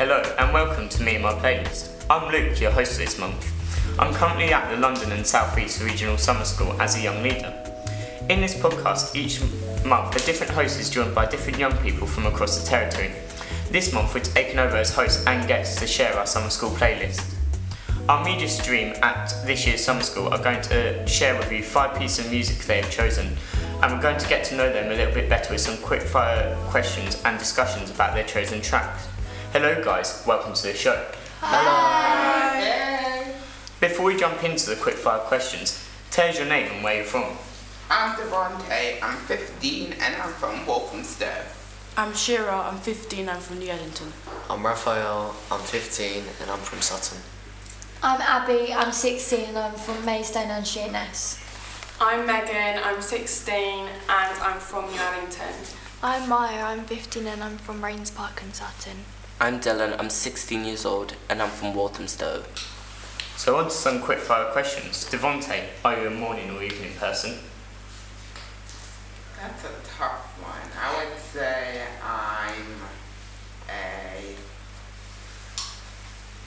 Hello and welcome to me and my playlist. I'm Luke, your host this month. I'm currently at the London and South East Regional Summer School as a young leader. In this podcast, each month a different host is joined by different young people from across the territory. This month we're taking over as hosts and guests to share our summer school playlist. Our media stream at this year's summer school are going to share with you five pieces of music they have chosen, and we're going to get to know them a little bit better with some quick fire questions and discussions about their chosen tracks. Hello, guys, welcome to the show. Hi. Before we jump into the quick fire questions, tell us your name and where you're from. I'm Devontae. I'm 15 and I'm from Walthamstow. I'm Shira, I'm 15, I'm from New Addington. I'm Raphael, I'm 15 and I'm from Sutton. I'm Abby, I'm 16 and I'm from Maidstone and Sheerness. I'm Megan, I'm 16 and I'm from New Addington. I'm Maya, I'm 15 and I'm from Raynes Park and Sutton. I'm Dylan, I'm 16 years old and I'm from Walthamstow. So on to some quick fire questions. Devonte, are you a morning or evening person? That's a tough one. I would say I'm a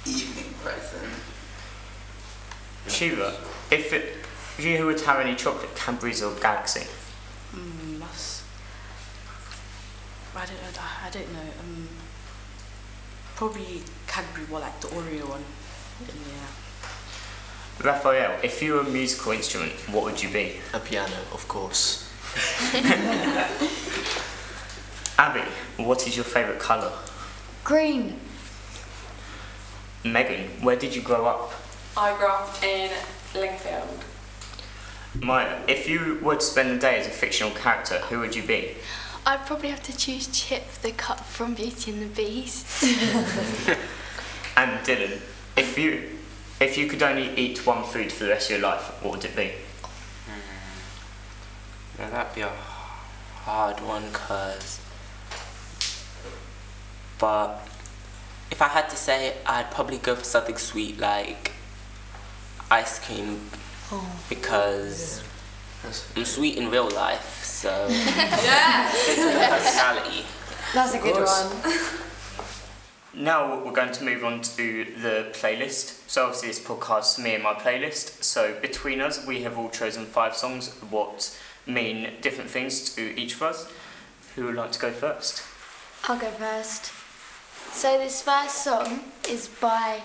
evening person. Shiva, if, it, if you were to have any chocolate, Cadbury's or Galaxy? Mm, that's... I don't know, I don't know. Um, probably Cadbury, well, like the Oreo one. Yeah. Raphael, if you were a musical instrument, what would you be? A piano, of course. Abby, what is your favourite colour? Green. Megan, where did you grow up? I grew up in Lingfield. Maya, if you were to spend the day as a fictional character, who would you be? I'd probably have to choose Chip the Cup from Beauty and the Beast. And Dylan, if you if you could only eat one food for the rest of your life, what would it be? Hmm. Now that'd be a hard one cause but if I had to say I'd probably go for something sweet like ice cream oh. because I'm sweet in real life so it's my personality. That's a good one. Now we're going to move on to the playlist. So obviously this podcast is me and my playlist. So between us, we have all chosen five songs what mean different things to each of us. Who would like to go first? I'll go first. So this first song is by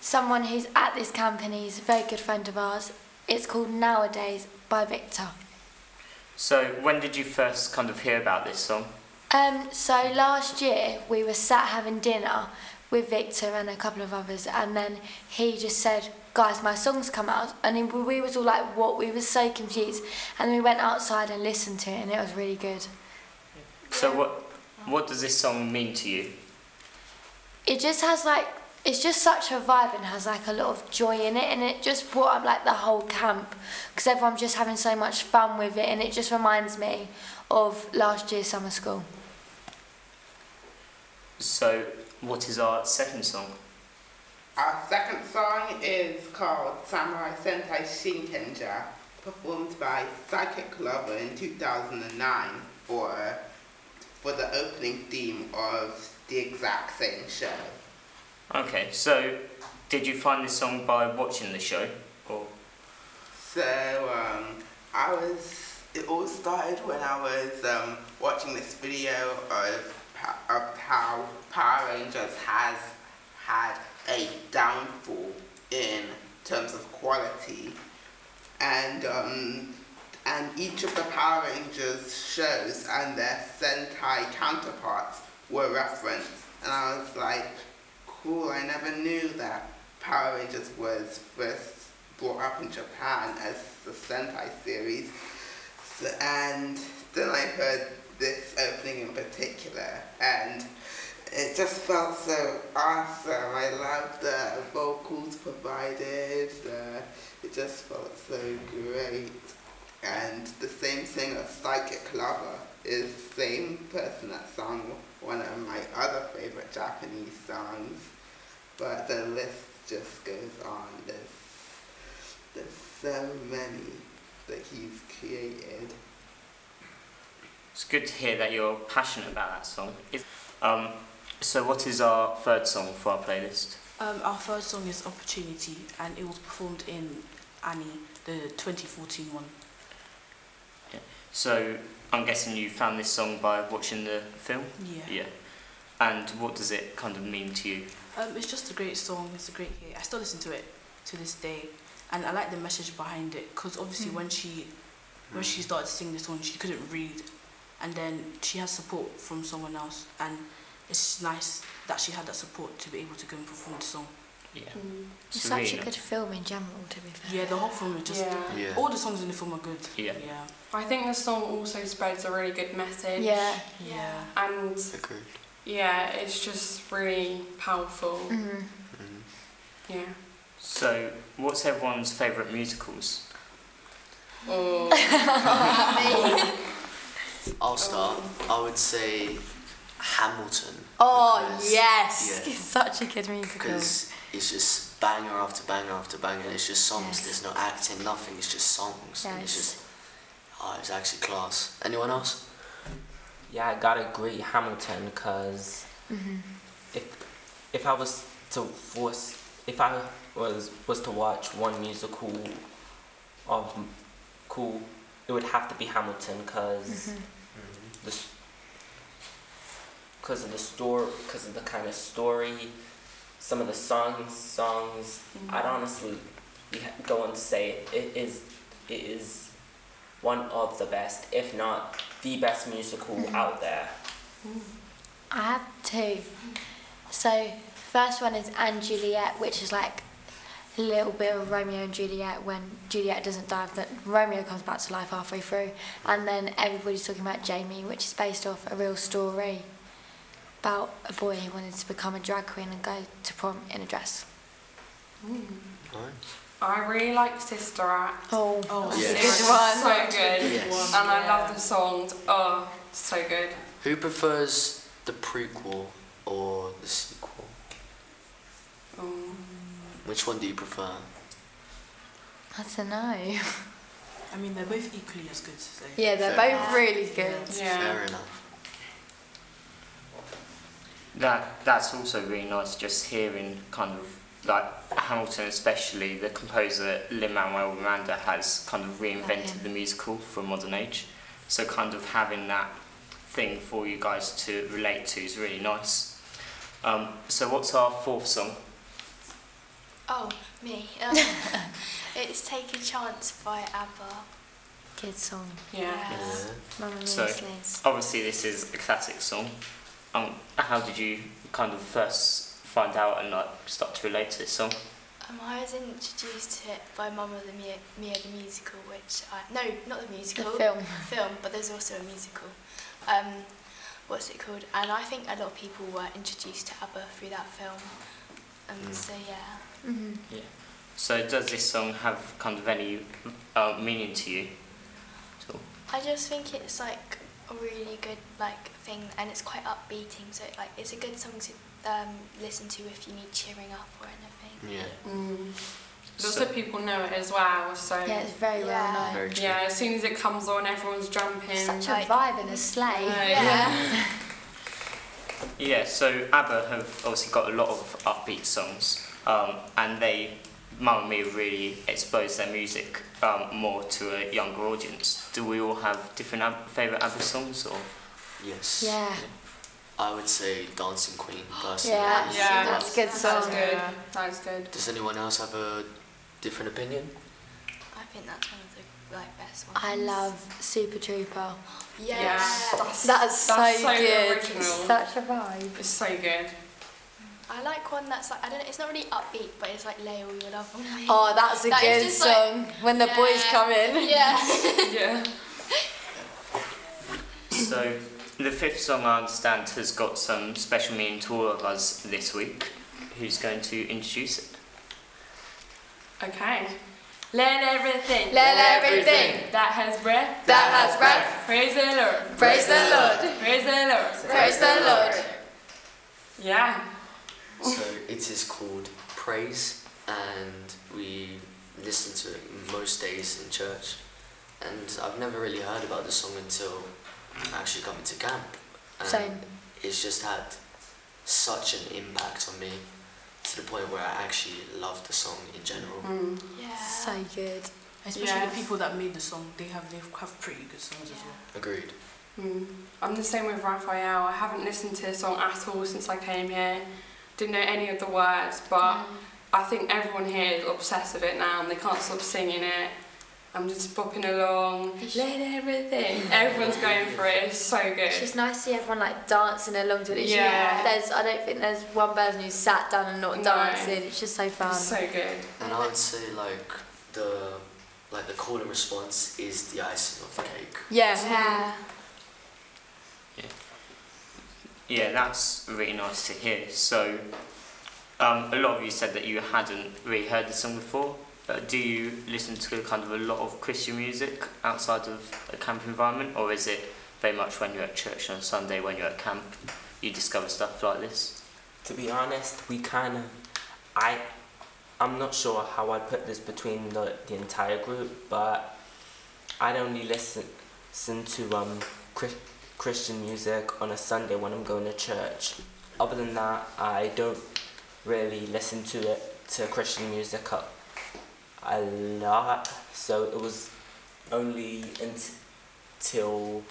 someone who's at this camp and he's a very good friend of ours. It's called Nowadays by Victor. So when did you first kind of hear about this song? Um, so last year we were sat having dinner with Victor and a couple of others, and then he just said, "Guys, my song's come out," and we was all like, "What?" We were so confused, and then we went outside and listened to it, and it was really good. So what what does this song mean to you? It just has like it's just such a vibe and has like a lot of joy in it, and it just brought up like the whole camp because everyone's just having so much fun with it, and it just reminds me of last year's summer school. So what is our second song? Our second song is called Samurai Sentai Shinkenger, performed by Psychic Lover in 2009 for, for the opening theme of the exact same show. Okay, so did you find this song by watching the show? Or So um, I was. It all started when I was um, watching this video of of how Power Rangers has had a downfall in terms of quality, and um, and each of the Power Rangers shows and their Sentai counterparts were referenced, and I was like, cool. I never knew that Power Rangers was first brought up in Japan as the Sentai series. So, and then I heard this opening in particular, and it just felt so awesome. I loved the vocals provided. It just felt so great. And the same singer, Psychic Lover, is the same person that sang one of my other favorite Japanese songs. But the list just goes on. There's, there's so many that he's created. it's good to hear that you're passionate about that song. Um, So what is our third song for our playlist? Um, our third song is Opportunity, and it was performed in Annie, the 2014 one. So I'm guessing you found this song by watching the film? Yeah. Yeah. And what does it kind of mean to you? Um, it's just a great song. It's a great hit. I still listen to it to this day. And I like the message behind it because obviously mm. when she when mm. she hmm. started singing the song, she couldn't read. And then she has support from someone else. And it's nice that she had that support to be able to go and perform the song. Yeah. It's It's such really a good film in general, to be fair. Yeah, the whole film is just Yeah. Yeah. all the songs in the film are good. Yeah. Yeah. I think the song also spreads a really good message. Yeah. Yeah. And Agreed. yeah, it's just really powerful. Mhm. Mhm. Yeah. So what's everyone's favourite musicals? Oh. I'll start. I would say Hamilton. Oh, because- yes. Yeah. It's such a good musical. Because it's just banger after banger after banger. It's just songs. Yes. There's no acting, nothing. It's just songs. And it's just, oh, it's actually class. Anyone else? Yeah, I gotta agree, Hamilton, because Mhm. if if I was to force, if I was was to watch one musical of cool, it would have to be Hamilton, because Mhm. the because of the story, because of the kind of story, some of the songs, songs. I'd mm-hmm. honestly go and say it is it is one of the best, if not the best musical mm-hmm. out there. Mm. I have two. So, first one is Anne Juliet, which is like a little bit of Romeo and Juliet when Juliet doesn't die, but Romeo comes back to life halfway through. And then everybody's talking about Jamie, which is based off a real story about a boy who wanted to become a drag queen and go to prom in a dress. Mm. Right. I really like Sister Act. Oh, Oh, that's Yeah. a It's good one. so good. Yes. And I love the songs. Oh, so good. Who prefers the prequel or the sequel? Oh. Which one do you prefer? I don't know. I mean, they're both equally as good. So. Yeah, they're Fair both enough. really good. Yeah. Fair enough. That that's also really nice. Just hearing kind of like Hamilton, especially the composer Lin Manuel Miranda has kind of reinvented him. the musical for modern age. So kind of having that thing for you guys to relate to is really nice. Um, so what's our fourth song? Oh, me. Um, it's Take a Chance by ABBA. Good song. Yeah. Yeah. Yeah. Mamma So- Obviously, this is a classic song. Um, how did you kind of first find out and like start to relate to this song? Um, I was introduced to it by Mama the Mia, Mia the musical, which I no, not the The musical, film. film, but there's also a musical. Um, what's it called? And I think a lot of people were introduced to ABBA through that film. Um, Mm. So yeah. hmm So does this song have kind of any uh, meaning to you? at all? I just think it's like a really good like thing, and it's quite upbeating. So like it's a good song to um, listen to if you need cheering up or anything. Yeah. Mm. So- Lots of people know it as well, so Yeah, it's very Yeah. well known. Very yeah, as soon as it comes on, everyone's jumping. Such a vibe in a sleigh. Yeah. Yeah, so ABBA have obviously got a lot of upbeat songs, um, and they, Mamma Mia, really exposed their music um, more to a younger audience. Do we all have different Ab- favourite ABBA songs, or Yes. Yeah. I would say Dancing Queen personally. Yeah, Yeah. that's a good That's song. good. That's good. Does anyone else have a different opinion? I think that's one of the like best ones. I love Super Trooper. Yeah. Yeah, that's, That's, so, so good. original. Such a vibe. It's so good. I like one that's like I don't know. It's not really upbeat, but it's like lay all your love on me. Oh, that's a That is good just like- song. when the boys Yeah. come in. Yeah. Yeah. so the fifth song I understand has got some special meaning to all of us this week. Who's going to introduce it? Okay. Let everything. Let everything that has breath. that has breath Praise the Lord. praise the Lord. Praise the Lord. Praise the Lord. Yeah. So it is called Praise, and we listen to it most days in church. And I've never really heard about the song until actually coming to camp. And Same. It's just had such an impact on me to the point where I actually love the song in general. Mm. Yeah. So good. Especially Yeah. the people that made the song, they have they have pretty good songs as well. Agreed. Mm. I'm the same with Raphael. I haven't listened to the song at all since I came here. Didn't know any of the words, but mm. I think everyone here is obsessed with it now and they can't stop singing it. I'm just bopping along, let everything. Everyone's going for it. It's so good. It's just nice to see everyone like dancing along to it. It's just- Yeah. There's, I don't think there's one person who's sat down and not No. dancing. It's just so fun. It's so good. And I would say like the like the call and response is the icing of the cake. yeah. Yeah. Yeah, that's really nice to hear. So, um, a lot of you said that you hadn't really heard the song before. Uh, do you listen to kind of a lot of Christian music outside of a camp environment, or is it very much when you're at church on Sunday, when you're at camp, you discover stuff like this? To be honest, we kind of, I, I'm not sure how I'd put this between the, the entire group, but I'd only listen, listen to um, Chris, Christian music on a Sunday when I'm going to church. Other than that, I don't really listen to it to Christian music a, a lot. So it was only until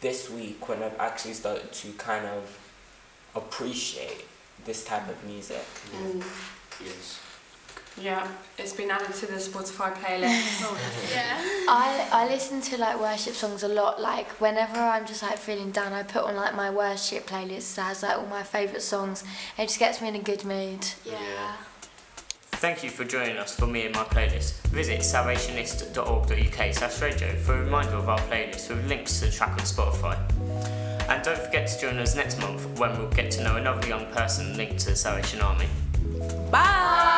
this week when I've actually started to kind of appreciate this type of music. Mm. Yes. Yeah, it's been added to the Spotify playlist. Yeah. I, I listen to like worship songs a lot. Like whenever I'm just like feeling down, I put on like my worship playlist that has like all my favourite songs. It just gets me in a good mood. Yeah. Yeah. Thank you for joining us for me and my playlist. Visit salvationist.org.uk slash radio for a reminder of our playlist with links to the track on Spotify. And don't forget to join us next month when we'll get to know another young person linked to the Salvation Army. Bye.